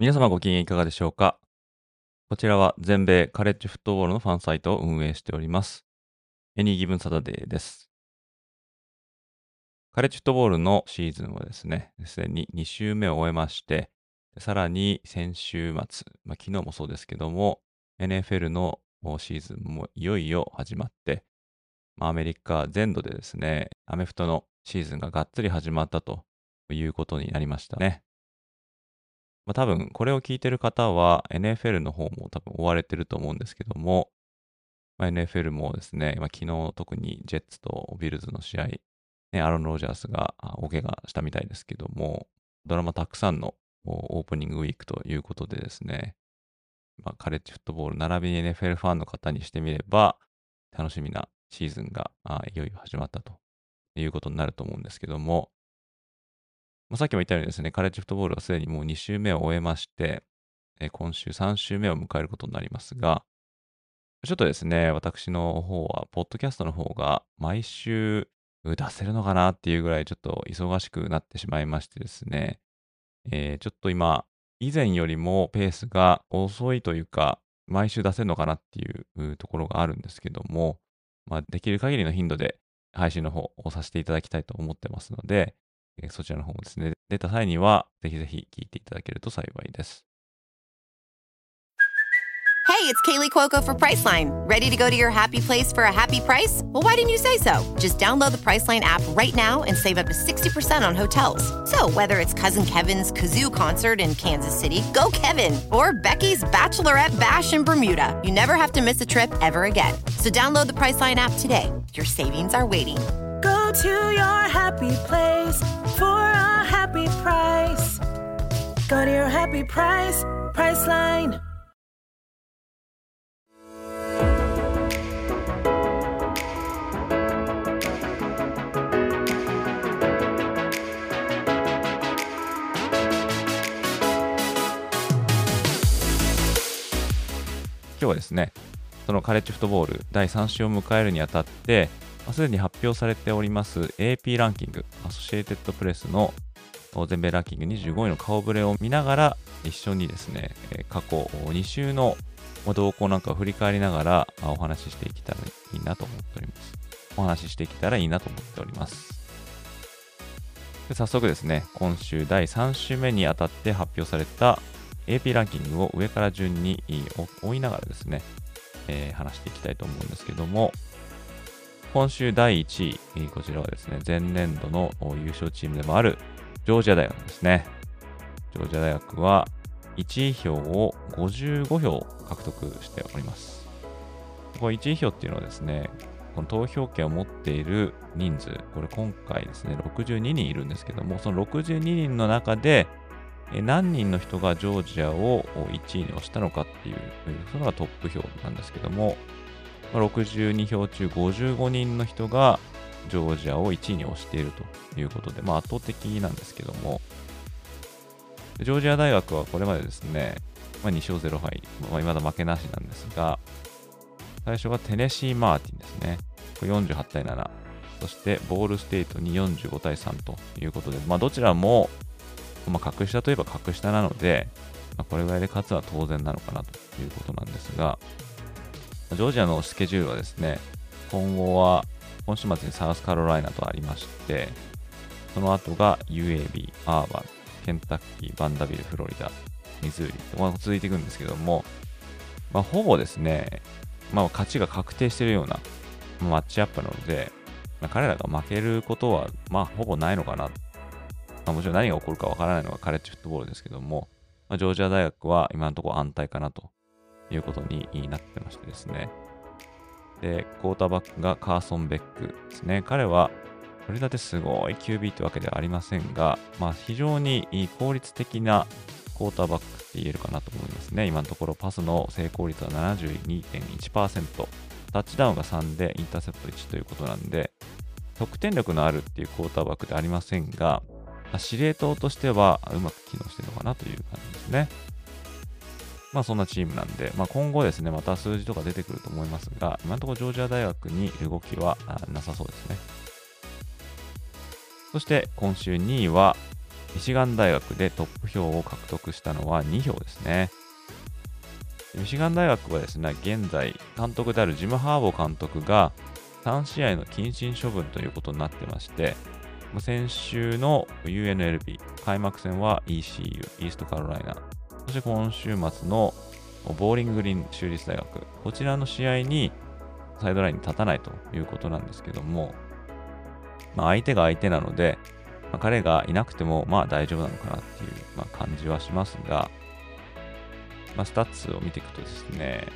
皆様ご機嫌いかがでしょうか？こちらは全米カレッジフットボールのファンサイトを運営しております。エニーギブンサタデーです。カレッジフットボールのシーズンはですね、すでに2週目を終えまして、さらに先週末、まあ、昨日もそうですけども、NFL のシーズンもいよいよ始まって、まあ、アメリカ全土でですね、アメフトのシーズンががっつり始まったということになりましたね。まあ、多分これを聞いてる方は NFL の方も多分追われてると思うんですけども、まあ、NFL もですね、まあ、昨日特にジェッツとビルズの試合、ね、アロン・ロジャースが大怪我したみたいですけども、ドラマたくさんのオープニングウィークということでですね、まあ、カレッジフットボール並びに NFL ファンの方にしてみれば、楽しみなシーズンがいよいよ始まったということになると思うんですけども、まあ、さっきも言ったようにですね、カレッジフットボールはすでにもう2週目を終えまして、今週3週目を迎えることになりますが、ちょっとですね、私の方は、ポッドキャストの方が毎週出せるのかなっていうぐらいちょっと忙しくなってしまいましてですね、えー、ちょっと今、以前よりもペースが遅いというか、毎週出せるのかなっていうところがあるんですけども、まあ、できる限りの頻度で配信の方をさせていただきたいと思ってますので、そちらの方もですね、出た際には、ぜひぜひ聞いていただけると幸いです。Hey, it's Kaylee Cuoco for Priceline. Ready to go to your happy place for a happy price? Well, why didn't you say so? Just download the Priceline app right now and save up to 60% on hotels. So, whether it's Cousin Kevin's Kazoo concert in Kansas City, go Kevin, or Becky's Bachelorette Bash in Bermuda, you never have to miss a trip ever again. So, download the Priceline app today. Your savings are waiting. Go to your happy place for a happy price. Go to your happy price, Priceline. 今日はですね、そのカレッジフットボール第3週を迎えるにあたって、すでに発表されております AP ランキング、アソシエイテッドプレスの全米ランキング25位の顔ぶれを見ながら、一緒にですね、過去2週の動向なんかを振り返りながらお話ししていけたらいいなと思っております。お話ししていけたらいいなと思っております。早速ですね、今週第3週目にあたって発表された AP ランキングを上から順に追いながらですね、えー、話していきたいと思うんですけども、今週第1位、こちらはですね、前年度の優勝チームでもあるジョージア大学ですね。ジョージア大学は1位票を55票獲得しております。これ1位票っていうのはですね、この投票権を持っている人数、これ今回ですね、62人いるんですけども、その62人の中で、何人の人がジョージアを1位に押したのかっていう、それがトップ票なんですけども、62票中55人の人がジョージアを1位に押しているということで、まあ、圧倒的なんですけども、ジョージア大学はこれまでですね、まあ、2勝0敗、まあ、未だ負けなしなんですが、最初がテネシー・マーティンですね。これ48対7。そしてボールステートに45対3ということで、まあ、どちらもまあ、格下といえば格下なので、まあ、これぐらいで勝つは当然なのかなということなんですが、ジョージアのスケジュールはですね、今後は今週末にサウスカロライナとありまして、その後が UAB、アーバン、ケンタッキー、バンダビル、フロリダ、ミズーリと続いていくんですけども、まあ、ほぼですね、まあ、勝ちが確定しているようなマッチアップなので、まあ、彼らが負けることは、まあ、ほぼないのかな。まあ、もちろん何が起こるかわからないのがカレッジフットボールですけども、まあ、ジョージア大学は今のところ安泰かなということになってましてですね。で、クォーターバックがカーソン・ベックですね。彼は取り立てすごい QB ってわけではありませんが、まあ、非常に効率的なクォーターバックって言えるかなと思いますね。今のところパスの成功率は72.1%、タッチダウンが3でインターセプト1ということなんで、得点力のあるっていうクォーターバックではありませんが、まあ、司令塔としてはうまく機能してるのかなという感じですね。まあそんなチームなんで、まあ、今後ですね、また数字とか出てくると思いますが、今のところジョージア大学に動きはなさそうですね。そして今週2位は、ミシガン大学でトップ票を獲得したのは2票ですね。ミシガン大学はですね、現在、監督であるジム・ハーボ監督が3試合の謹慎処分ということになってまして、先週の UNLB、開幕戦は ECU、イーストカロライナ、そして今週末のボーリンググリーン州立大学、こちらの試合にサイドラインに立たないということなんですけども、まあ、相手が相手なので、まあ、彼がいなくてもまあ大丈夫なのかなっていう、まあ、感じはしますが、まあ、スタッツを見ていくとですね、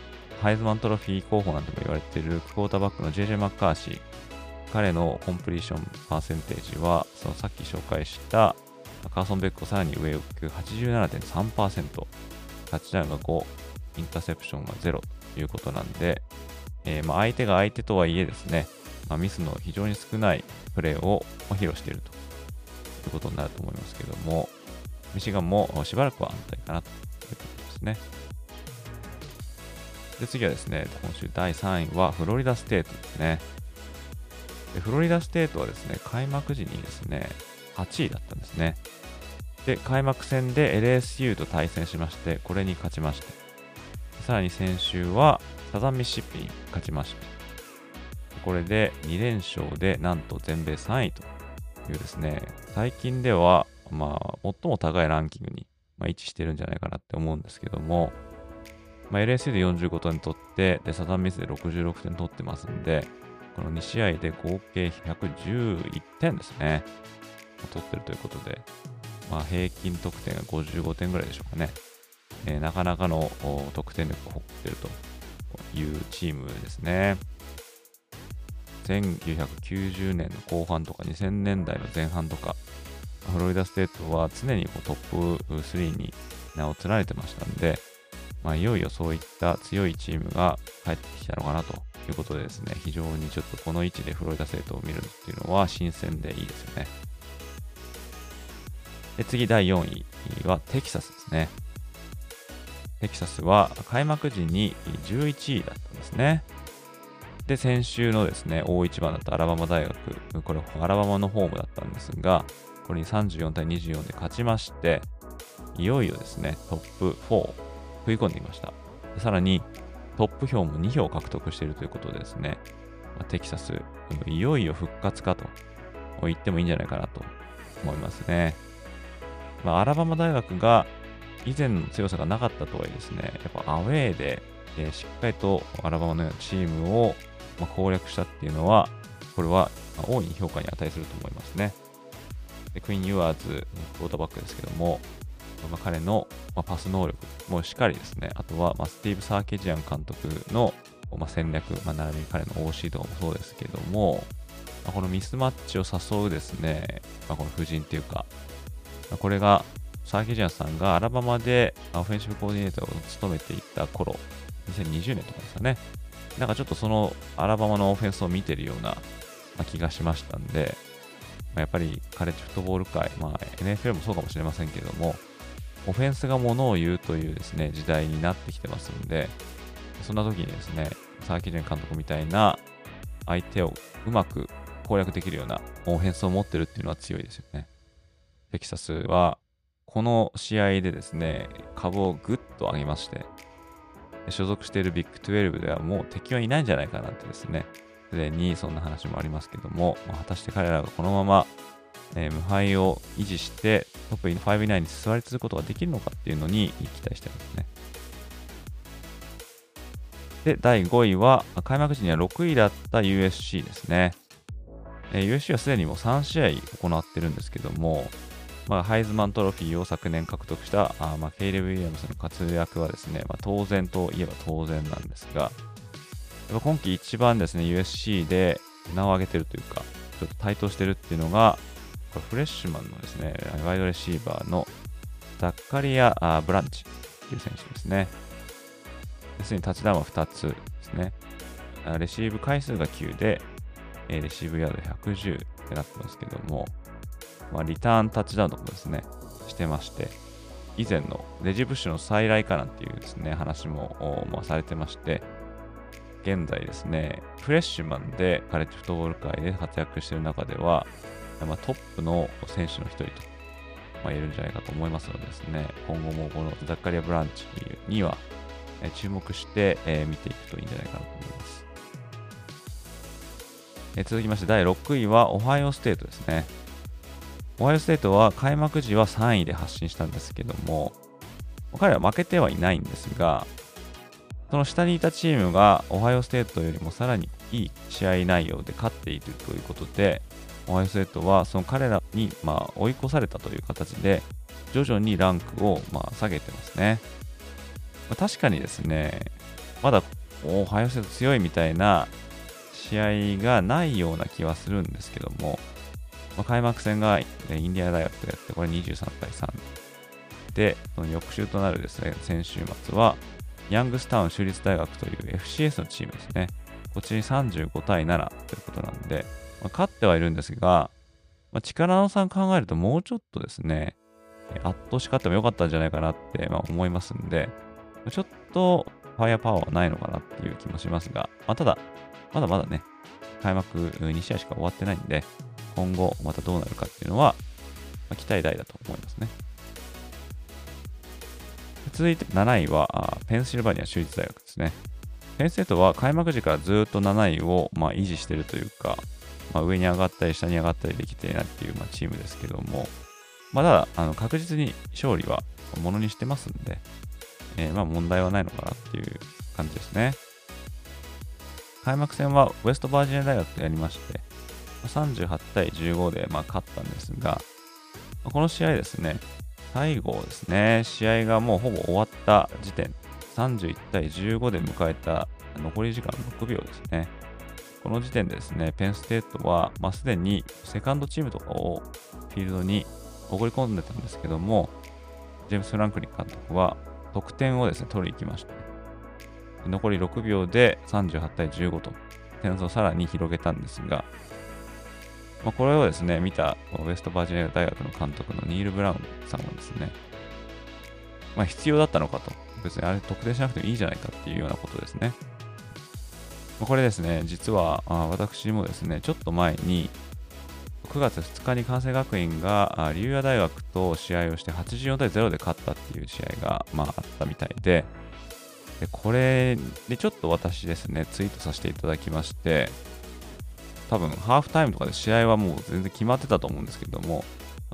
ハイズマントロフィー候補なんても言われているクォーターバックの JJ マッカーシー、彼のコンプリーションパーセンテージは、そのさっき紹介したカーソン・ベックをさらに上を行く87.3%、タッチダウンが5、インターセプションが0ということなんで、えー、まあ相手が相手とはいえですね、まあ、ミスの非常に少ないプレーを披露しているということになると思いますけども、ミシガンもしばらくは安泰かなということですね。で次はですね、今週第3位はフロリダステートですね。でフロリダステートはですね、開幕時にですね、8位だったんですね。で、開幕戦で LSU と対戦しまして、これに勝ちまして、さらに先週はサザンミシッピに勝ちまして、これで2連勝でなんと全米3位というですね、最近では、まあ、最も高いランキングに、まあ、位置してるんじゃないかなって思うんですけども、まあ、LSU で45点取って、で、サザンミスで66点取ってますんで、この2試合で合計111点ですね。取ってるということで、まあ、平均得点が55点ぐらいでしょうかね。えー、なかなかの得点力を誇っているというチームですね。1990年の後半とか2000年代の前半とか、フロリダステートは常にこうトップ3に名を連ねてましたんで、まあ、いよいよそういった強いチームが帰ってきたのかなということでですね、非常にちょっとこの位置でフロリダステートを見るっていうのは新鮮でいいですよね。で次、第4位はテキサスですね。テキサスは開幕時に11位だったんですね。で、先週のですね、大一番だったアラバマ大学、これアラバマのホームだったんですが、これに34対24で勝ちまして、いよいよですね、トップ4、食い込んでいました。さらに、トップ票も2票獲得しているということでですね、テキサス、いよいよ復活かと言ってもいいんじゃないかなと思いますね。まあ、アラバマ大学が以前の強さがなかったとはいえですね、やっぱアウェーで、えー、しっかりとアラバマのようなチームを、ま、攻略したっていうのは、これは、大いに評価に値すると思いますね。でクイーン・ユアーズ、クォーターバックですけども、まあ、彼の、ま、パス能力もしっかりですね、あとは、ま、スティーブ・サーケジアン監督の、ま、戦略、まあ、並びに彼の OC とかもそうですけども、ま、このミスマッチを誘うですね、まあ、この布陣っていうか、これが、サーケジャンさんがアラバマでオフェンシブコーディネーターを務めていた頃、2020年とかですよね。なんかちょっとそのアラバマのオフェンスを見てるような気がしましたんで、ま、やっぱりカレッジフットボール界、まあ、NFL もそうかもしれませんけども、オフェンスがものを言うというですね、時代になってきてますんで、そんな時にですね、サーキジェン監督みたいな相手をうまく攻略できるようなオフェンスを持ってるっていうのは強いですよね。テキサスは、この試合でですね、株をぐっと上げまして、所属しているビッグ12ではもう敵はいないんじゃないかなってですね、すでにそんな話もありますけども、まあ、果たして彼らがこのまま、えー、無敗を維持して、トップ5以内に座り続くことができるのかっていうのに期待してますね。で、第5位は、開幕時には6位だった USC ですね。えー、USC はすでにもう3試合行ってるんですけども、まあ、ハイズマントロフィーを昨年獲得したあ、まあ、ケイレブ・ウィリアムスの活躍はですね、まあ、当然といえば当然なんですが、やっぱ今季一番ですね、USC で名を上げてるというか、ちょっと台頭してるっていうのが、これフレッシュマンのですね、ワイドレシーバーのザッカリア・あブランチっていう選手ですね。要するにタッチダウンは2つですね。レシーブ回数が9で、レシーブヤード110ってなってますけども、まあ、リターンタッチダウンとかもですね、してまして、以前のレジブッシュの再来かなんていうですね、話も、まあ、されてまして、現在ですね、フレッシュマンでカレッジフットボール界で活躍している中では、まあ、トップの選手の一人と、まあ、言えるんじゃないかと思いますのでですね、今後もこのザッカリア・ブランチには、注目して、え見ていくといいんじゃないかなと思います。え続きまして第6位はオハイオステートですね。オハイオステートは開幕時は3位で発進したんですけども、彼は負けてはいないんですが、その下にいたチームがオハイオステートよりもさらにいい試合内容で勝っているということで、オハイオステートはその彼らにま追い越されたという形で、徐々にランクをまあ下げてますね。ま確かにですね、まだオハイオステート強いみたいな試合がないような気はするんですけども、まあ開幕戦がインディア大学とやって、これ23対3で、その翌週となるですね、先週末は、ヤングスタウン州立大学という FCS のチームですね。こっちに35対7ということなんで、まあ勝ってはいるんですが、まあ、力の差考えるともうちょっとですね、圧倒し勝ってもよかったんじゃないかなってまあ思いますんで、ちょっとファイアパワーはないのかなっていう気もしますが、まあ、ただ、まだまだね、開幕2試合しか終わってないんで、今後またどうなるかっていうのは、まあ期待大だと思いますね。続いて7位はあペンシルバニア州立大学ですね。ペンステートは開幕時からずっと7位を、ま、維持してるというか、まあ、上に上がったり下に上がったりできていないっていう、まあ、チームですけども、まあ、ただあの確実に勝利はものにしてますんで、えーま問題はないのかなっていう感じですね。開幕戦はウェストバージニア大学とやりまして、38対15でま勝ったんですが、この試合ですね、最後ですね、試合がもうほぼ終わった時点、31対15で迎えた残り時間6秒ですね。この時点でですね、ペンステートは、まあ、すでにセカンドチームとかをフィールドに送り込んでたんですけども、ジェームス・フランクリン監督は得点をですね、取りに行きまして、残り6秒で38対15と点差をさらに広げたんですが、まあ、これをですね、見たウェストバージニア大学の監督のニール・ブラウンさんはですね、まあ、必要だったのかと。別にあれ得点しなくてもいいじゃないかっていうようなことですね。まあこれですね、実は私もですね、ちょっと前に9月2日に関西学院が竜也大学と試合をして84対0で勝ったっていう試合が、まあ、あったみたいで、でこれでちょっと私ですね、ツイートさせていただきまして、多分ハーフタイムとかで試合はもう全然決まってたと思うんですけども、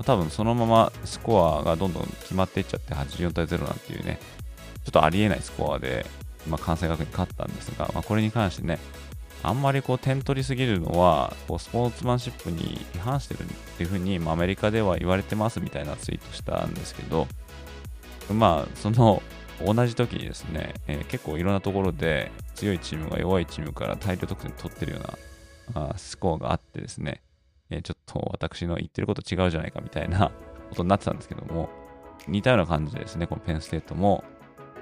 多分そのままスコアがどんどん決まっていっちゃって84対0なんていうね、ちょっとありえないスコアで、まあ、関西学院勝ったんですが、まあ、これに関してね、あんまりこう点取りすぎるのはこうスポーツマンシップに違反してるっていうふうに、まあ、アメリカでは言われてますみたいなツイートしたんですけど、まあ、その同じ時にですね、えー結構いろんなところで強いチームが弱いチームから大量得点取ってるようなあスコアがあってですね、えーちょっと私の言ってること違うじゃないかみたいな ことになってたんですけども、似たような感じでですね、このペンステートも、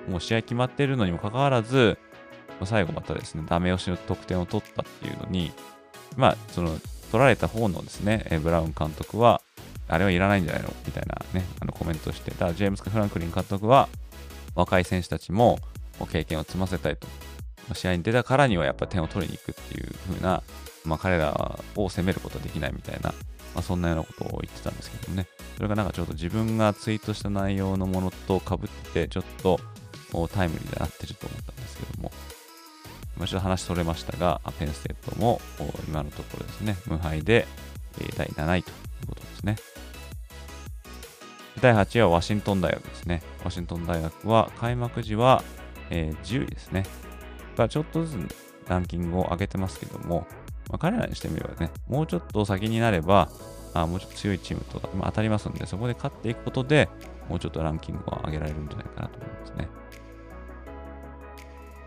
もう試合決まってるのにもかかわらず、最後またですね、ダメ押しの得点を取ったっていうのに、まあ、その、取られた方のですね、ブラウン監督は、あれはいらないんじゃないの？みたいなね、あのコメントしてた、ジェームス・フランクリン監督は、若い選手たちも経験を積ませたいと。試合に出たからにはやっぱ点を取りに行くっていう風な、まあ、彼らを責めることはできないみたいな、まあ、そんなようなことを言ってたんですけどもね。それがなんかちょっと自分がツイートした内容のものと被って、ちょっとタイムリーだなってちょっと思ったんですけども。まあ、ちょっと話それましたが、ペンステートも今のところですね、無敗で、第7位ということですね。第8位はワシントン大学ですね。ワシントン大学は開幕時は、え10位ですね。がちょっとずつランキングを上げてますけども、まあ、彼らにしてみればね、もうちょっと先になれば、あもうちょっと強いチームとまあ当たりますんで、そこで勝っていくことでもうちょっとランキングを上げられるんじゃないかなと思いますね。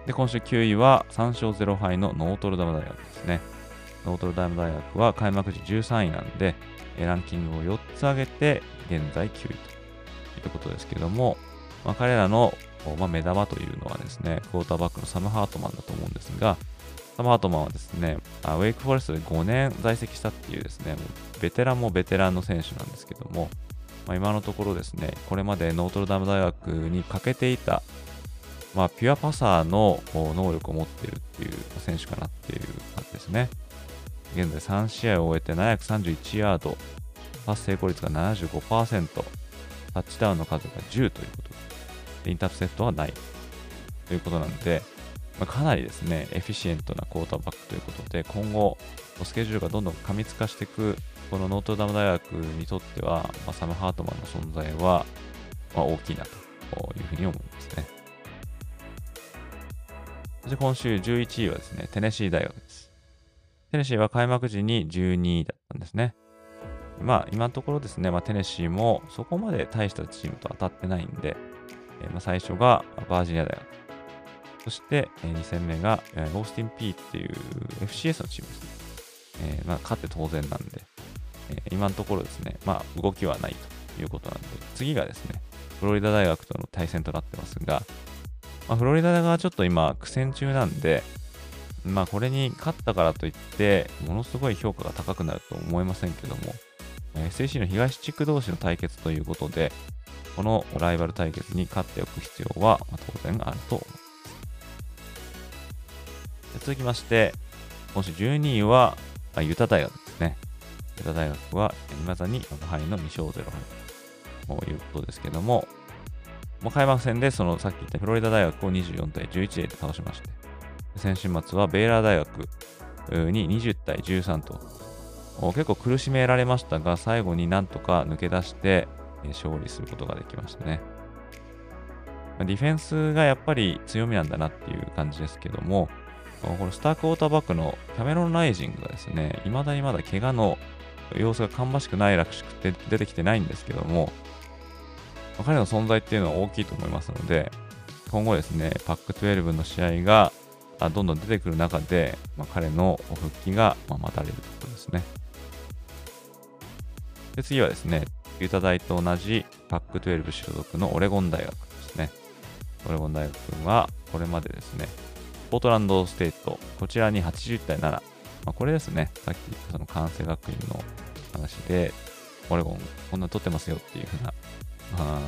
で、今週9位は3勝0敗のノートルダム大学ですね。ノートルダム大学は開幕時13位なんで、ランキングを4つ上げて、現在9位ということですけども、まあ、彼らの、まあ、目玉というのはですね、クォーターバックのサム・ハートマンだと思うんですが、サム・ハートマンはですね、あウェイクフォレストで5年在籍したっていうですね、ベテランもベテランの選手なんですけども、まあ、今のところですね、これまでノートルダム大学に欠けていた、まあ、ピュアパサーの能力を持っているっていう選手かなっていう感じですね。現在3試合を終えて731ヤード、パス成功率が75%、タッチダウンの数が10ということで、インタープセットはないということなので、まあ、かなりですね、エフィシエントなクォーターバックということで、今後、スケジュールがどんどん過密化していく、このノートダム大学にとっては、まあ、サム・ハートマンの存在は、まあ、大きいなというふうに思いますね。そして今週11位はですね、テネシー大学です。テネシーは開幕時に12位だったんですね。まあ、今のところですね、まあ、テネシーもそこまで大したチームと当たってないんで、えー、まあ最初がバージニア大学。そして、えー、2戦目が、えー、オースティン P っていう FCS のチームですね。えー、まあ、勝って当然なんで、え、今のところですね、まあ、動きはないということなんで、次がですね、フロリダ大学との対戦となってますが、まあ、フロリダがちょっと今苦戦中なんで、まあこれに勝ったからといって、ものすごい評価が高くなると思いませんけども、SAC の東地区同士の対決ということで、このライバル対決に勝っておく必要は当然あると思います。続きまして、今週12位は、あユタ大学ですね。ユタ大学は、未だに無敗の2勝0敗ということですけども、もう開幕戦でそのさっき言ったフロリダ大学を24対11で倒しまして、先週末はベイラー大学に20対13と、結構苦しめられましたが、最後になんとか抜け出して勝利することができましたね。ディフェンスがやっぱり強みなんだなっていう感じですけども、このスタークウォーターバックのキャメロン・ライジングがですね、未だにまだ怪我の様子が芳しくないらしくて出てきてないんですけども、彼の存在っていうのは大きいと思いますので、今後ですね、パック12の試合がどんどん出てくる中で、まあ、彼の復帰が待たれるところですね。で次はですね、ユタ大と同じパック12所属のオレゴン大学ですね。オレゴン大学はこれまでですね、ポートランドステート、こちらに80対7。まあ、これですね、さっき言ったその関西学院の話で、オレゴンこんな取ってますよっていうふうな、あ、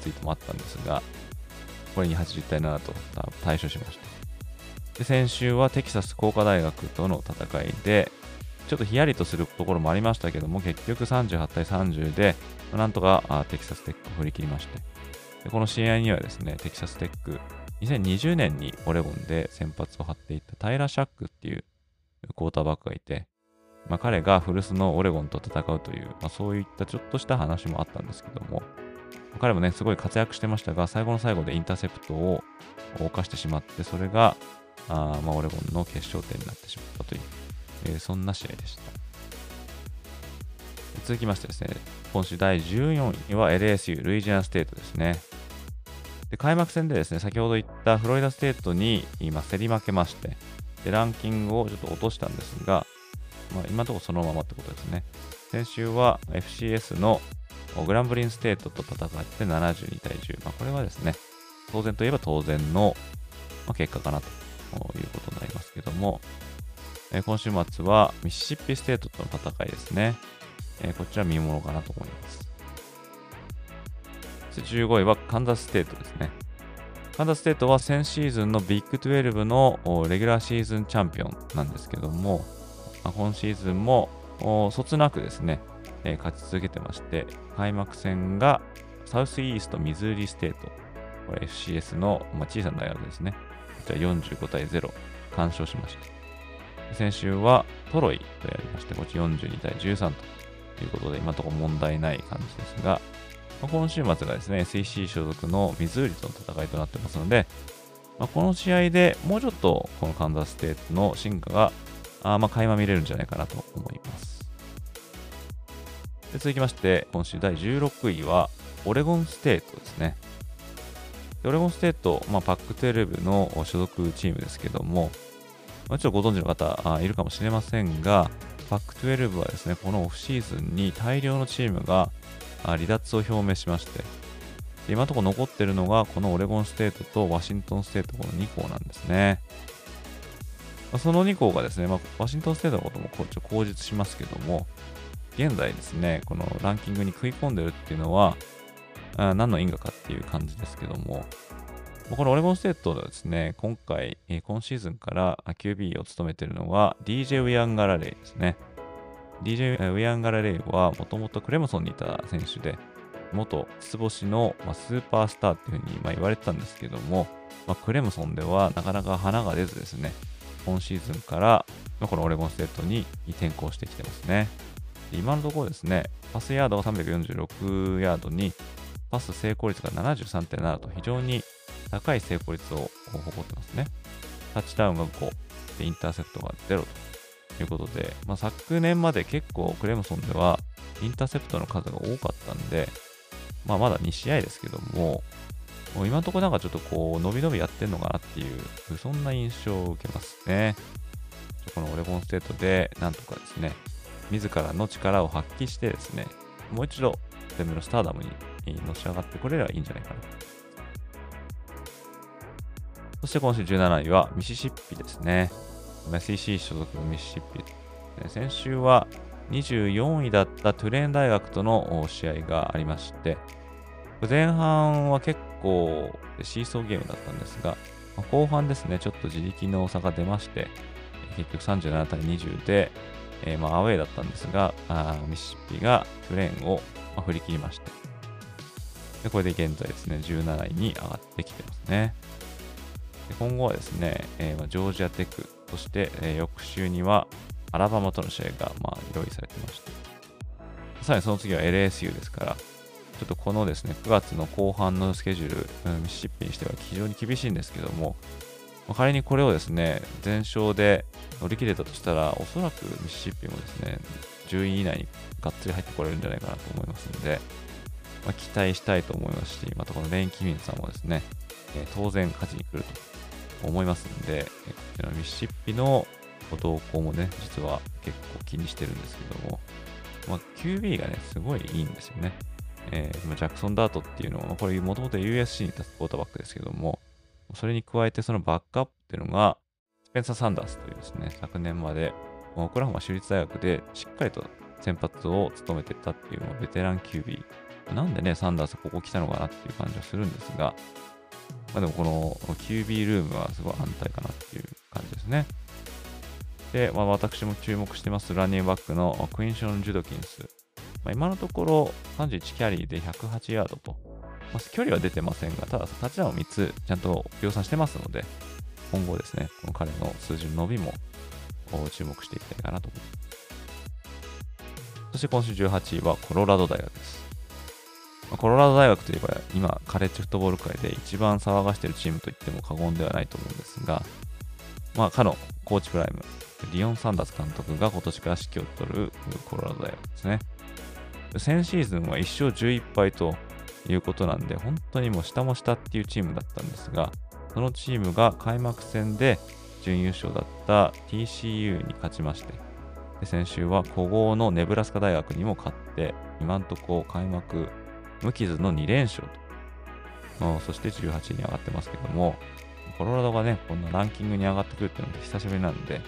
ツイートもあったんですが、これに80対7と対処しました。で先週はテキサス工科大学との戦いで、ちょっとヒヤリとするところもありましたけども、結局38対30で、なんとかテキサステックを振り切りまして、でこの試合にはですね、テキサステック、2020年にオレゴンで先発を張っていたタイラ・シャックっていうクォーターバックがいて、まあ、彼が古巣のオレゴンと戦うという、まあ、そういったちょっとした話もあったんですけども、彼もね、すごい活躍してましたが、最後の最後でインターセプトを犯してしまって、それがあまあ、オレゴンの決勝点になってしまったという、えー、そんな試合でした。続きましてですね、今週第14位は LSU、ルイジアンステートですね。で開幕戦でですね、先ほど言ったフロリダステートに今競り負けまして、でランキングをちょっと落としたんですが、まあ、今のところそのままってことですね。先週は FCS のグランブリンステートと戦って72対10。まあ、これはですね、当然といえば当然の結果かなということになりますけども、今週末はミシシッピステートとの戦いですね。え、こちら見ものかなと思います。15位はカンザスステートですね。カンザスステートは先シーズンのビッグ12のレギュラーシーズンチャンピオンなんですけども、今シーズンもそつなくですね、えー、勝ち続けてまして、開幕戦がサウスイーストミズーリステート、これ FCS の、まあ、小さな大学ですね。は45対0、完勝しました。先週はトロイとやりまして、こっち42対13ということで、今のところ問題ない感じですが、まあ、今週末がですね、SEC 所属のミズーリとの戦いとなってますので、まあ、この試合でもうちょっとこのカンザスステートの真価が、あまあ、垣間見れるんじゃないかなと思います。で続きまして、今週第16位は、オレゴンステートですね。オレゴンステート、まあ、パック12の所属チームですけども、まあ、ちょっとご存知の方あいるかもしれませんが、パック12はですね、このオフシーズンに大量のチームが離脱を表明しまして、今のところ残ってるのが、このオレゴンステートとワシントンステートこの2校なんですね。その2校がですね、まあ、ワシントンステートのこともこう口実しますけども、現在ですね、このランキングに食い込んでるっていうのは、あ何の因果かっていう感じですけども、このオレゴンステートではですね、今回、今シーズンから QB を務めているのは DJ ウィアンガラレイですね。DJ ウィアンガラレイはもともとクレムソンにいた選手で、元つ星の、ま、スーパースターっていうふうに、ま、言われてたんですけども、まあ、クレムソンではなかなか花が出ずですね、今シーズンから、ま、このオレゴンステートに転向してきてますね。今のところですね、パスヤードが346ヤードに、パス成功率が73.7と非常に高い成功率を誇ってますね。タッチダウンが5、でインターセプトが0ということで、まあ、昨年まで結構クレムソンではインターセプトの数が多かったんで、まあ、まだ2試合ですけども、もう今のところなんかちょっとこう、伸び伸びやってんのかなっていう、そんな印象を受けますね。このオレゴンステートで、なんとかですね、自らの力を発揮してですね、もう一度、全部のスターダムにのし上がってくれればいいんじゃないかな。そして今週17位はミシシッピですね。SEC 所属のミシシッピ。先週は24位だったトゥレーン大学との試合がありまして、前半は結構シーソーゲームだったんですが、後半ですね、ちょっと自力の差が出まして、結局37対20で、えー、まあアウェーだったんですが、あミシシッピがトゥレーンを、振り切りまして、でこれで現在ですね、17位に上がってきてますね。今後はですね、えー、ジョージアテック、そして、え、翌週にはアラバマとの試合が、まあ、用意されてまして、さらにその次は LSU ですから、ちょっとこのですね、9月の後半のスケジュール、ミシシッピにしては非常に厳しいんですけども、仮にこれをですね、全勝で乗り切れたとしたら、おそらくミシシッピもですね、10位以内にがっつり入ってこれるんじゃないかなと思いますので、まあ、期待したいと思いますし、またこのレイン・キミンさんもですね、え、当然勝ちに来ると。思いますので、こちらミシシッピの動向もね、実は結構気にしてるんですけども、まあ、QB がね、すごいいいんですよね。えー、ジャクソン・ダートっていうのは、これもともと USC に立つクォーターバックですけども、それに加えてそのバックアップっていうのが、スペンサー・サンダースというですね、昨年まで、オクラホマ州立大学でしっかりと先発を務めてたっていうベテラン QB なんでね、サンダースここ来たのかなっていう感じはするんですが、まあ、でもこの QB ルームはすごい安泰かなっていう感じですね。で、まあ、私も注目してますランニングバックのクインション・ジュドキンス。まあ、今のところ31キャリーで108ヤードと、まあ、距離は出てませんが、ただタッチダウン3つちゃんと量産してますので、今後ですね、この彼の数字の伸びも注目していきたいかなと思います。そして今週18位はコロラド大学です。コロラド大学といえば今カレッジフットボール界で一番騒がしているチームと言っても過言ではないと思うんですが、まあ、かのコーチプライム、リオン・サンダース監督が今年から指揮を取るコロラド大学ですね。先シーズンは1勝11敗ということなんで、本当にもう下も下っていうチームだったんですが、そのチームが開幕戦で準優勝だった TCU に勝ちまして、で先週は古豪のネブラスカ大学にも勝って、今んとこ開幕無傷の2連勝と。そして18位に上がってますけども、コロラドがね、こんなランキングに上がってくるっていうのも久しぶりなんで、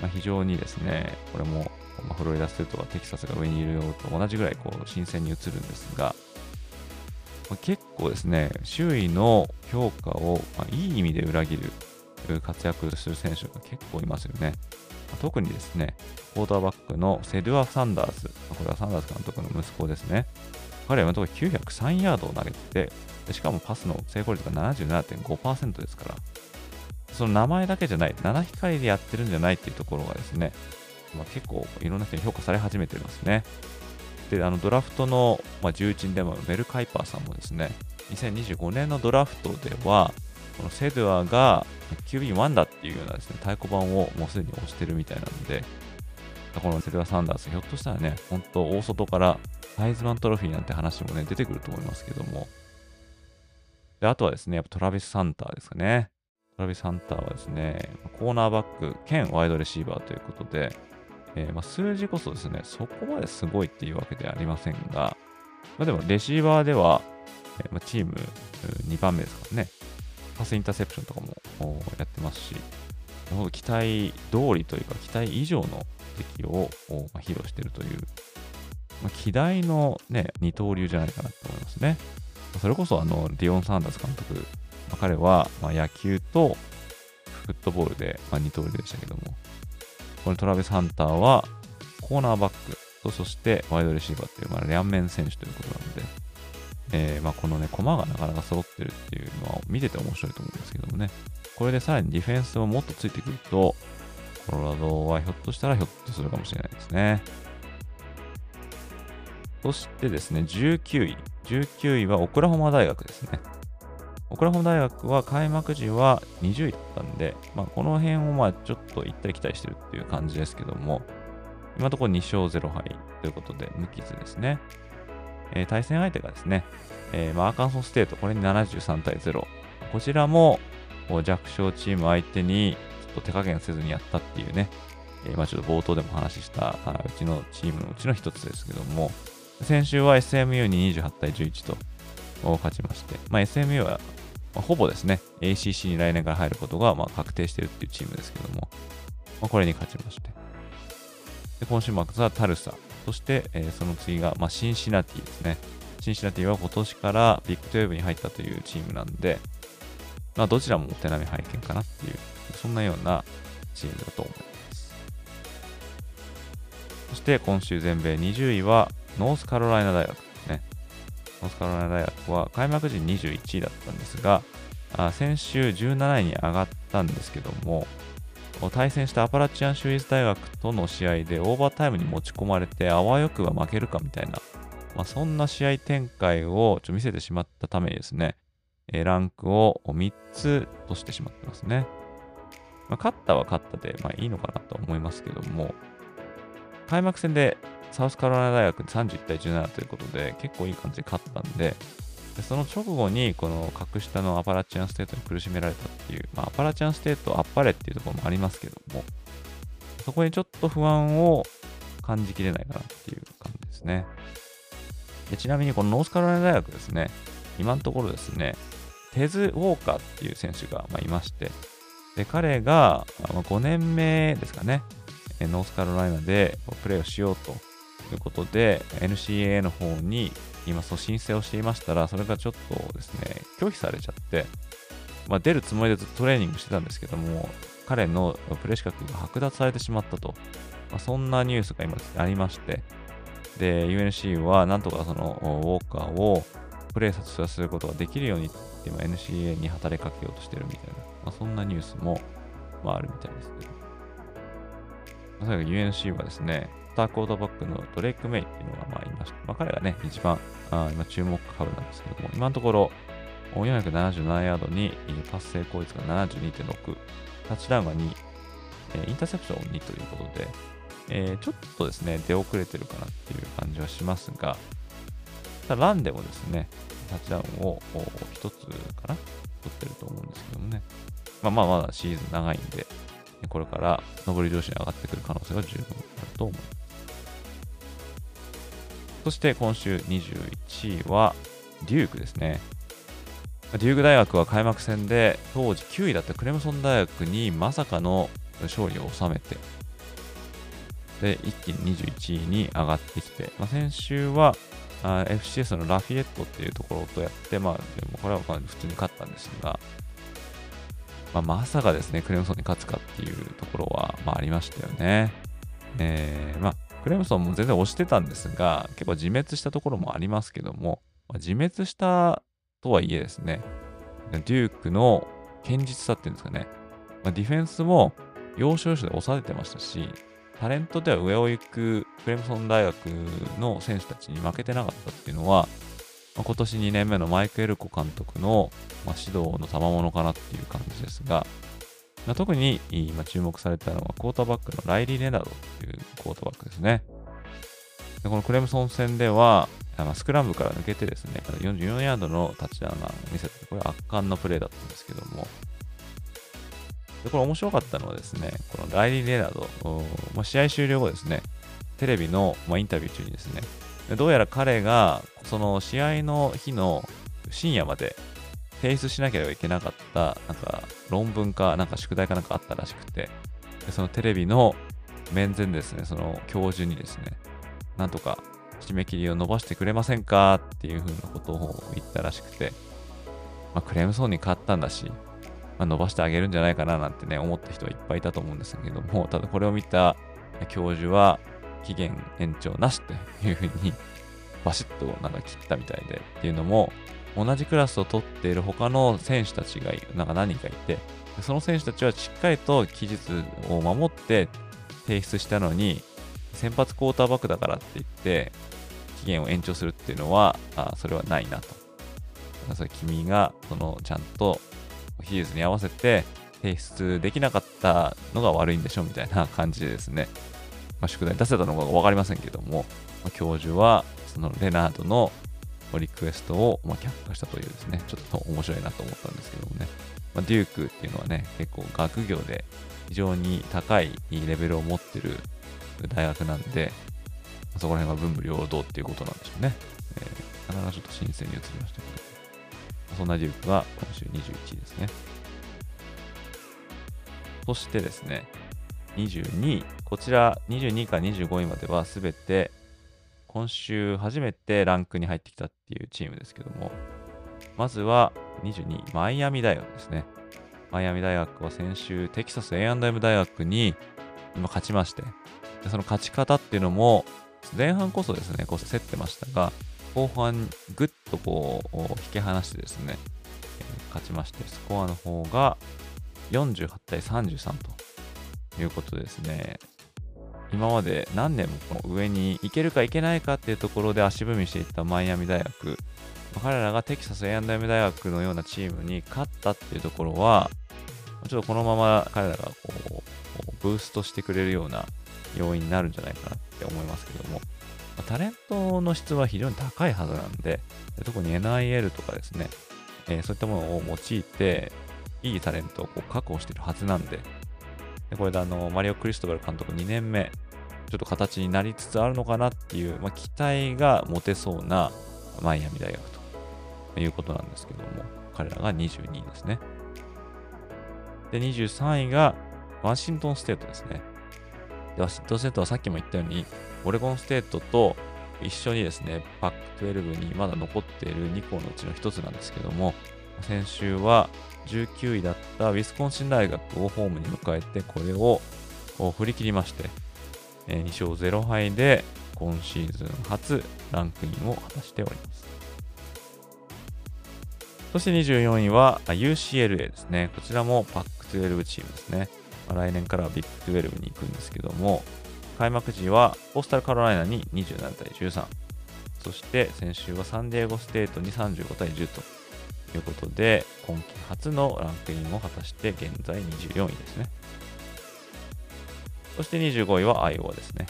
まあ、非常にですね、これも、まあ、フロリダステートはテキサスが上にいるよと同じぐらいこう新鮮に映るんですが、まあ、結構ですね、周囲の評価を、まあ、いい意味で裏切る活躍する選手が結構いますよね。ま特にですね、クォーターバックのセドゥア・サンダース、これはサンダース監督の息子ですね。彼は今のところ903ヤードを投げてて、しかもパスの成功率が77.5%ですから、その名前だけじゃない、七光でやってるんじゃないっていうところがですね、まあ、結構いろんな人に評価され始めてますね。で、あのドラフトの、まあ、重鎮でもメル・カイパーさんもですね、2025年のドラフトでは、このセドゥアが QB1 だっていうようなですね、太鼓判をもうすでに押してるみたいなので、このセドゥア・サンダース、ひょっとしたらね、本当大外からサイズマントロフィーなんて話もね、出てくると思いますけども。で、あとはですね、やっぱトラビス・サンターですかね。トラビス・ハンターはですね、コーナーバック兼ワイドレシーバーということで、えーま、数字こそですね、そこまですごいっていうわけではありませんが、まあ、でもレシーバーでは、えーま、チーム2番目ですからね、パスインターセプションとかもやってますし、期待通りというか、期待以上の敵を、披露しているという、まあ、希代の、ね、二刀流じゃないかなと思いますね。それこそあのディオン・サンダース監督、まあ、彼はま野球とフットボールで、ま二刀流でしたけども、このトラビス・ハンターはコーナーバックとそしてワイドレシーバーっていう、まあ、両面選手ということなので、えー、まあこのね、駒がなかなか揃ってるっていうのは見てて面白いと思うんですけどもね、これでさらにディフェンスももっとついてくると、コロラドはひょっとしたらひょっとするかもしれないですね。そしてですね、19位。19位はオクラホマ大学ですね。オクラホマ大学は開幕時は20位だったんで、まあ、この辺をまあちょっと行ったり来たりしてるっていう感じですけども、今のところ2勝0敗ということで無傷ですね。えー、対戦相手がですね、えー、まあ、アーカンソンステート、これに73対0。こちらも弱小チーム相手にっと手加減せずにやったっていうね、えー、まあ、ちょっと冒頭でも話したあうちのチームのうちの一つですけども、先週は SMU に28対11と勝ちまして、まあ、SMU は、ま、ほぼですね、ACC に来年から入ることがま確定してるっていうチームですけども、まあ、これに勝ちまして。で今週末はタルサ、そして、えー、その次が、まあ、シンシナティですね。シンシナティは今年からビッグ12に入ったというチームなんで、まあ、どちらもお手並み拝見かなっていう、そんなようなチームだと思います。そして今週全米20位はノースカロライナ大学ですね。ノースカロライナ大学は開幕時21位だったんですが、あ先週17位に上がったんですけども、対戦したアパラチアン州立大学との試合でオーバータイムに持ち込まれてあわよくば負けるかみたいな、まあ、そんな試合展開をちょ見せてしまったためにですね、ランクを3つとしてしまってますね。まあ、勝ったは勝ったで、まあいいのかなと思いますけども、開幕戦でサウスカロライナ大学31対17ということで、結構いい感じで勝ったんで、でその直後に、この格下のアパラチアンステートに苦しめられたっていう、まあ、アパラチアンステートあっぱれっていうところもありますけども、そこにちょっと不安を感じきれないかなっていう感じですね。でちなみにこのノースカロライナ大学ですね、今のところですね、テズ・ウォーカーっていう選手がまいまして、で彼が5年目ですかね、ノースカロライナでプレーをしようということで、NCAA の方に今そう申請をしていましたら、それがちょっとですね、拒否されちゃって、まあ、出るつもりでずっとトレーニングしてたんですけども、彼のプレー資格が剥奪されてしまったと、まあ、そんなニュースが今ありまして、で、UNC はなんとかそのウォーカーをプレーさせることができるように今 NCA に働きかけようとしてるみたいな、まあ、そんなニュースも、まあ、あるみたいですけど。まあ、とに UNC はですね、スターコードバックのドレイク・メイっていうのがまあいまして、まあ、彼がね、一番あ今注目株なんですけども、今のところ477ヤードに達成効率が72.6、タッチダウンが2、インターセプション2ということで、えー、ちょっとですね、出遅れてるかなっていう感じはしますが、ただランでもですね、タッチダウンを1つかな取ってると思うんですけどもね、まあまあまだシーズン長いんで、これから上り調子に上がってくる可能性が十分あると思います。そして今週21位はデュークですね。デューク大学は開幕戦で当時9位だったクレムソン大学にまさかの勝利を収めて、で、一気に21位に上がってきて、まあ、先週はあ FCS のラフィエットっていうところとやって、まあ、これは普通に勝ったんですが、まあ、まさかですね、クレムソンに勝つかっていうところは、まあ、ありましたよね。えー、まあ、クレムソンも全然押してたんですが、結構自滅したところもありますけども、まあ、自滅したとはいえですね、デュークの堅実さっていうんですかね、まあ、ディフェンスも要所要所で抑えてましたし、タレントでは上を行くクレムソン大学の選手たちに負けてなかったっていうのは、まあ、今年2年目のマイク・エルコ監督の、まあ、指導の賜物かなっていう感じですが、まあ、特に今注目されたのはクォーターバックのライリー・レナードっていうクォーターバックですね。でこのクレムソン戦では、スクランブルから抜けてですね、44ヤードのタッチダウンが見せて、これ圧巻のプレーだったんですけども、でこれ面白かったのはですね、このライリー・レナード、まあ、試合終了後ですね、テレビの、まあ、インタビュー中にですね、どうやら彼がその試合の日の深夜まで提出しなければいけなかった、なんか論文か、なんか宿題かなんかあったらしくて、でそのテレビの面前ですね、その教授にですね、なんとか締め切りを伸ばしてくれませんかっていうふうなことを言ったらしくて、まあ、クレームソーに買ったんだし、まあ、伸ばしてあげるんじゃないかななんてね、思った人はいっぱいいたと思うんですけども、ただこれを見た教授は、期限延長なしというふうに、バシッとなんか切ったみたいで、っていうのも、同じクラスを取っている他の選手たちがなんか何人かいて、その選手たちはしっかりと期日を守って提出したのに、先発クォーターバックだからって言って、期限を延長するっていうのは、あそれはないなと。それ君がそのちゃんと期日に合わせて提出できなかったのが悪いんでしょみたいな感じでですね、まあ、宿題出せたのか分かりませんけども、まあ、教授はそのレナードのリクエストをま却下したというですね、ちょっと面白いなと思ったんですけどもね、まあ、デュークっていうのはね、結構学業で非常に高いレベルを持ってる大学なんで、そこら辺は文武両道っていうことなんでしょうね。えー、なかなかちょっと新鮮に映りましたけど、そんなデュークが今週21位ですね。そしてですね、22位、こちら22位から25位まではすべて今週初めてランクに入ってきたっていうチームですけども、まずは22位、マイアミ大学ですね。マイアミ大学は先週、テキサス A&M 大学に今勝ちまして、でその勝ち方っていうのも、前半こそですね、こう競ってましたが、後半ぐっとこう引き離してですね、勝ちまして、スコアの方が48対33ということですね。今まで何年もこの上に行けるか行けないかっていうところで足踏みしていったマイアミ大学、彼らがテキサス A&M 大学のようなチームに勝ったっていうところは、ちょっとこのまま彼らがこうブーストしてくれるような要因になるんじゃないかなって思いますけども、タレントの質は非常に高いはずなんで、特に NIL とかですね、えー、そういったものを用いて、いいタレントをこう確保してるはずなんで、でこれであの、マリオ・クリストバル監督2年目、ちょっと形になりつつあるのかなっていう、まあ、期待が持てそうなマイアミ大学ということなんですけども、彼らが22位ですね。で、23位がワシントンステートですね。でワシントンステートはさっきも言ったように、オレゴンステートと一緒にですね、パック12にまだ残っている2校のうちの1つなんですけども、先週は19位だったウィスコンシン大学をホームに迎えて、これを振り切りまして、2勝0敗で今シーズン初ランクインを果たしております。そして24位は UCLA ですね。こちらもパック12チームですね。来年からはビッグ12に行くんですけども、開幕時はコースタルカロライナに27対13。そして先週はサンディエゴステートに35対10ということで、今季初のランクインを果たして現在24位ですね。そして25位はアイオワですね。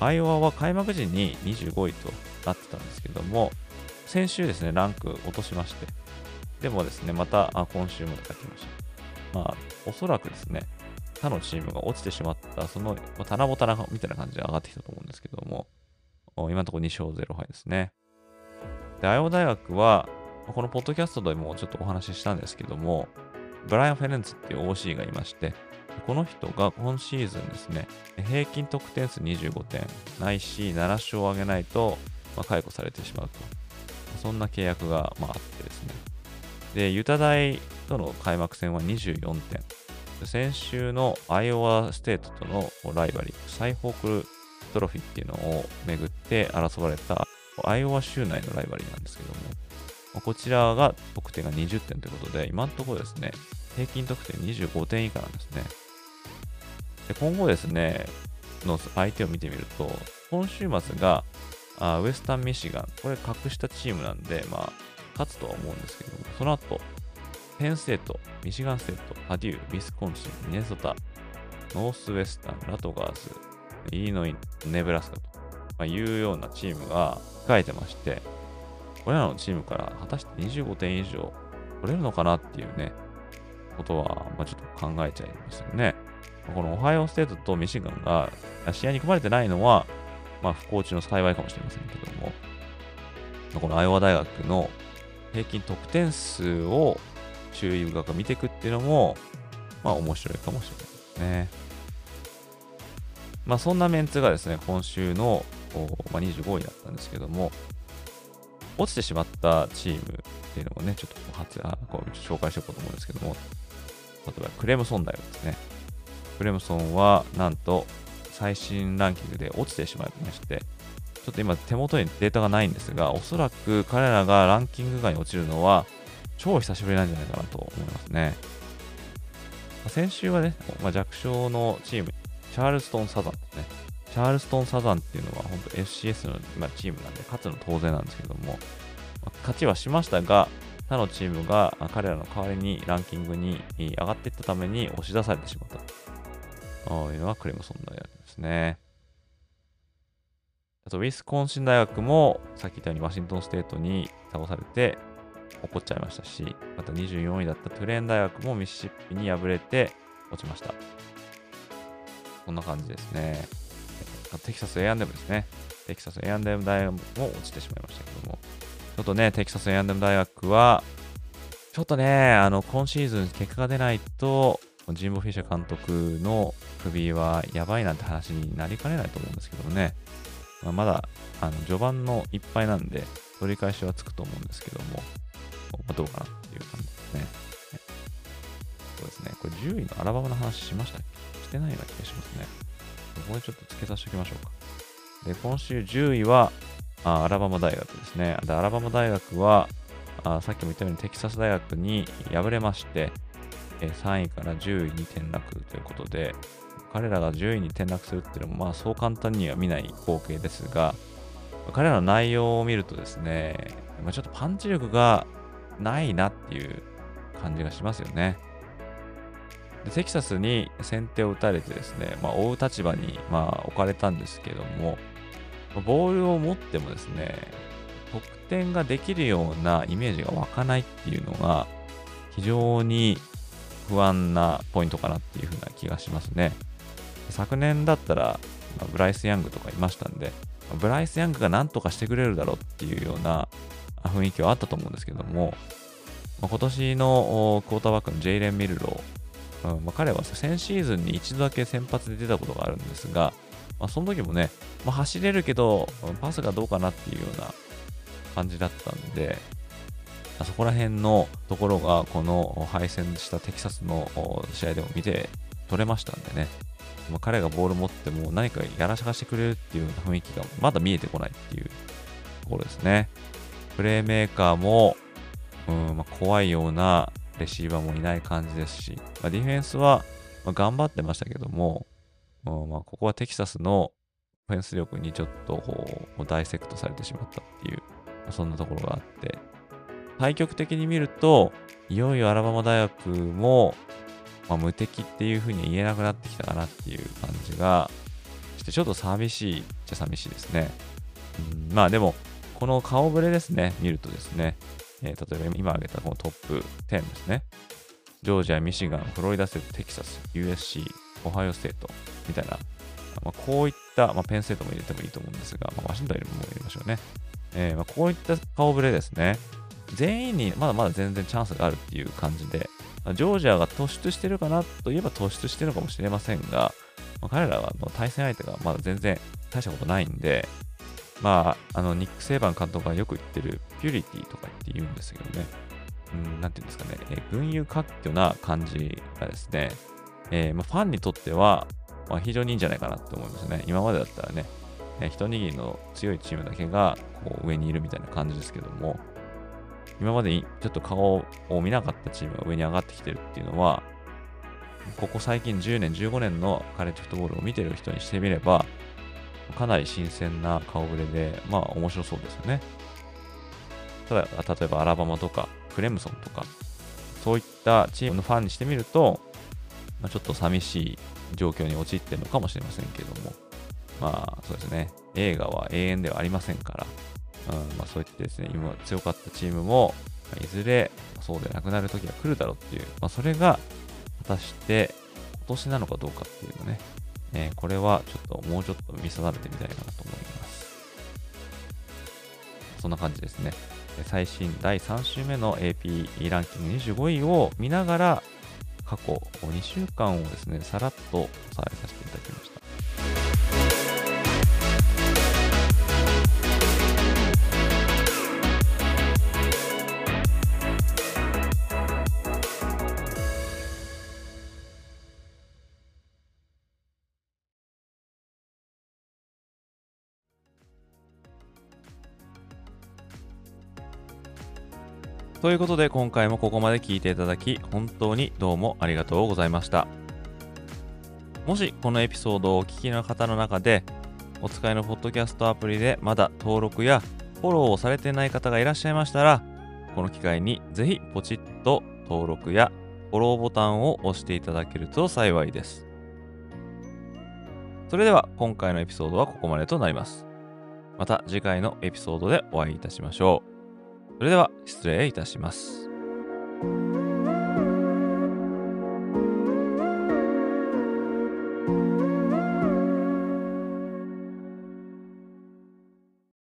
アイオワは開幕時に25位となってたんですけども、先週ですね、ランク落としまして、でもですね、また今週も書きました。まあ、おそらくですね、他のチームが落ちてしまった、その、まあ、棚ぼたなみたいな感じで上がってきたと思うんですけども、今のところ2勝0敗ですね。で、アイオワ大学は、このポッドキャストでもちょっとお話ししたんですけども、ブライアン・フェレンツっていう OC がいまして、この人が今シーズンですね、平均得点数25点、ないし7勝を上げないと、まあ、解雇されてしまうと。そんな契約が、まあ、あってですね。で、ユタ大との開幕戦は24点。先週のアイオワステートとのライバリー、サイホークトロフィーっていうのをめぐって争われたアイオワ州内のライバリーなんですけども、こちらが得点が20点ということで、今のところですね、平均得点25点以下なんですね。で今後ですね、の相手を見てみると、今週末がウエスタンミシガン、これ格下チームなんで、まあ、勝つとは思うんですけども、その後、ペンステート、ミシガンステート、パデュー、ビスコンシン、ミネソタ、ノースウェスタン、ラトガース、イリノイ、ネブラスカと、まあ、いうようなチームが控えてまして、これらのチームから果たして25点以上取れるのかなっていうね、ことは、まあ、ちょっと考えちゃいますよね。このオハイオステートとミシガンが試合に組まれてないのは、まあ、不幸中の幸いかもしれませんけども、このアイオワ大学の平均得点数を注意深く見ていくっていうのも、まあ面白いかもしれないですね。まあそんなメンツがですね、今週の、まあ、25位だったんですけども、落ちてしまったチームっていうのをね、ちょっと初あこう紹介していこうと思うんですけども、例えばクレムソン大学ですね。クレムソンはなんと最新ランキングで落ちてしまいまして、ちょっと今手元にデータがないんですが、おそらく彼らがランキング外に落ちるのは超久しぶりなんじゃないかなと思いますね。先週はね、まあ、弱小のチーム、チャールストン・サザンですね。チャールストン・サザンっていうのは本当 FCS の、ま、チームなんで勝つの当然なんですけども、ま、勝ちはしましたが、他のチームが彼らの代わりにランキングに上がっていったために押し出されてしまったというのがクレムソン大学ですね。あと、ウィスコンシン大学もさっき言ったようにワシントンステートに倒されて怒っちゃいましたし、また24位だったトゥレーン大学もミシシッピに敗れて落ちました。こんな感じですね。テキサス A&M ですね。テキサス A&M 大学も落ちてしまいましたけども、ちょっとね、テキサス A&M 大学は、ちょっとね、あの、今シーズン結果が出ないと、ジンボ・フィッシャー監督の首はやばいなんて話になりかねないと思うんですけどもね、まあ、まだ、あの、序盤のいっぱいなんで、取り返しはつくと思うんですけども、まあ、どうかなっていう感じですね。そうですね。これ10位のアラバマの話しましたっけ？してないような気がしますね。ここでちょっと付けさせておきましょうか。で、今週10位は、あアラバマ大学ですね。で、アラバマ大学は、あさっきも言ったようにテキサス大学に敗れまして、え3位から10位に転落ということで、彼らが10位に転落するっていうのも、まあそう簡単には見ない光景ですが、彼らの内容を見るとですね、まあ、ちょっとパンチ力がないなっていう感じがしますよね。でテキサスに先手を打たれてですね、まあ、追う立場に、まあ、置かれたんですけども、ボールを持ってもですね、得点ができるようなイメージが湧かないっていうのが、非常に不安なポイントかなっていう風な気がしますね。昨年だったら、ま、ブライス・ヤングとかいましたんで、ブライス・ヤングが何とかしてくれるだろうっていうような雰囲気はあったと思うんですけども、まあ、今年のクォーターバックのジェイレン・ミルロー、うんまあ、彼は先シーズンに一度だけ先発で出たことがあるんですが、まあ、その時もね、まあ、走れるけど、パスがどうかなっていうような感じだったんで、そこら辺のところが、この敗戦したテキサスの試合でも見て取れましたんでね、まあ、彼がボール持っても何かやらしかしてくれるっていうような雰囲気がまだ見えてこないっていうところですね。プレーメーカーも、うんまあ、怖いようなレシーバーもいない感じですし、まあ、ディフェンスは、ま頑張ってましたけども、うんまあ、ここはテキサスのフェンス力にちょっとこうダイセクトされてしまったっていう、まあ、そんなところがあって、対極的に見ると、いよいよアラバマ大学も、まあ、無敵っていうふうに言えなくなってきたかなっていう感じがして、ちょっと寂しいっちゃ寂しいですね。うん、まあでも、この顔ぶれですね、見るとですね、えー、例えば今挙げたこのトップ10ですね。ジョージア、ミシガン、フロリダステ、キサス、USC、オハイオステートみたいな、まあ、こういった、まあ、ペンステートも入れてもいいと思うんですが、まあ、ワシントンも入れましょうね。えー、まあ、こういった顔ぶれですね。全員にまだまだ全然チャンスがあるっていう感じで、ジョージアが突出してるかなといえば突出してるのかもしれませんが、まあ、彼らはの対戦相手がまだ全然大したことないんで、まあ、あの、ニック・セイバン監督がよく言ってる、ピュリティとかって言うんですけどね、うん、なんていうんですかね、え群雄割拠な感じがですね、えー、まあ、ファンにとっては、まあ、非常にいいんじゃないかなって思いますね。今までだったらね、えー、一握りの強いチームだけがこう上にいるみたいな感じですけども、今までにちょっと顔を見なかったチームが上に上がってきてるっていうのは、ここ最近10年、15年のカレッジフットボールを見てる人にしてみれば、かなり新鮮な顔ぶれで、まあ面白そうですよね。ただ、例えばアラバマとかクレムソンとか、そういったチームのファンにしてみると、まあ、ちょっと寂しい状況に陥ってるのかもしれませんけども、まあそうですね、映画は永遠ではありませんから、うんまあ、そういってですね、今強かったチームも、いずれそうでなくなる時が来るだろうっていう、まあ、それが果たして今年なのかどうかっていうのね、えーこれはちょっともうちょっと見定めてみたいかなと思います。そんな感じですね。最新第3週目の AP ランキング25位を見ながら、過去2週間をですね、さらっとおさらいさせていただきますということで今回もここまで聞いていただき本当にどうもありがとうございました。もしこのエピソードをお聞きの方の中でお使いのポッドキャストアプリでまだ登録やフォローをされてない方がいらっしゃいましたらこの機会にぜひポチッと登録やフォローボタンを押していただけると幸いです。それでは今回のエピソードはここまでとなります。また次回のエピソードでお会いいたしましょう。それでは失礼いたします。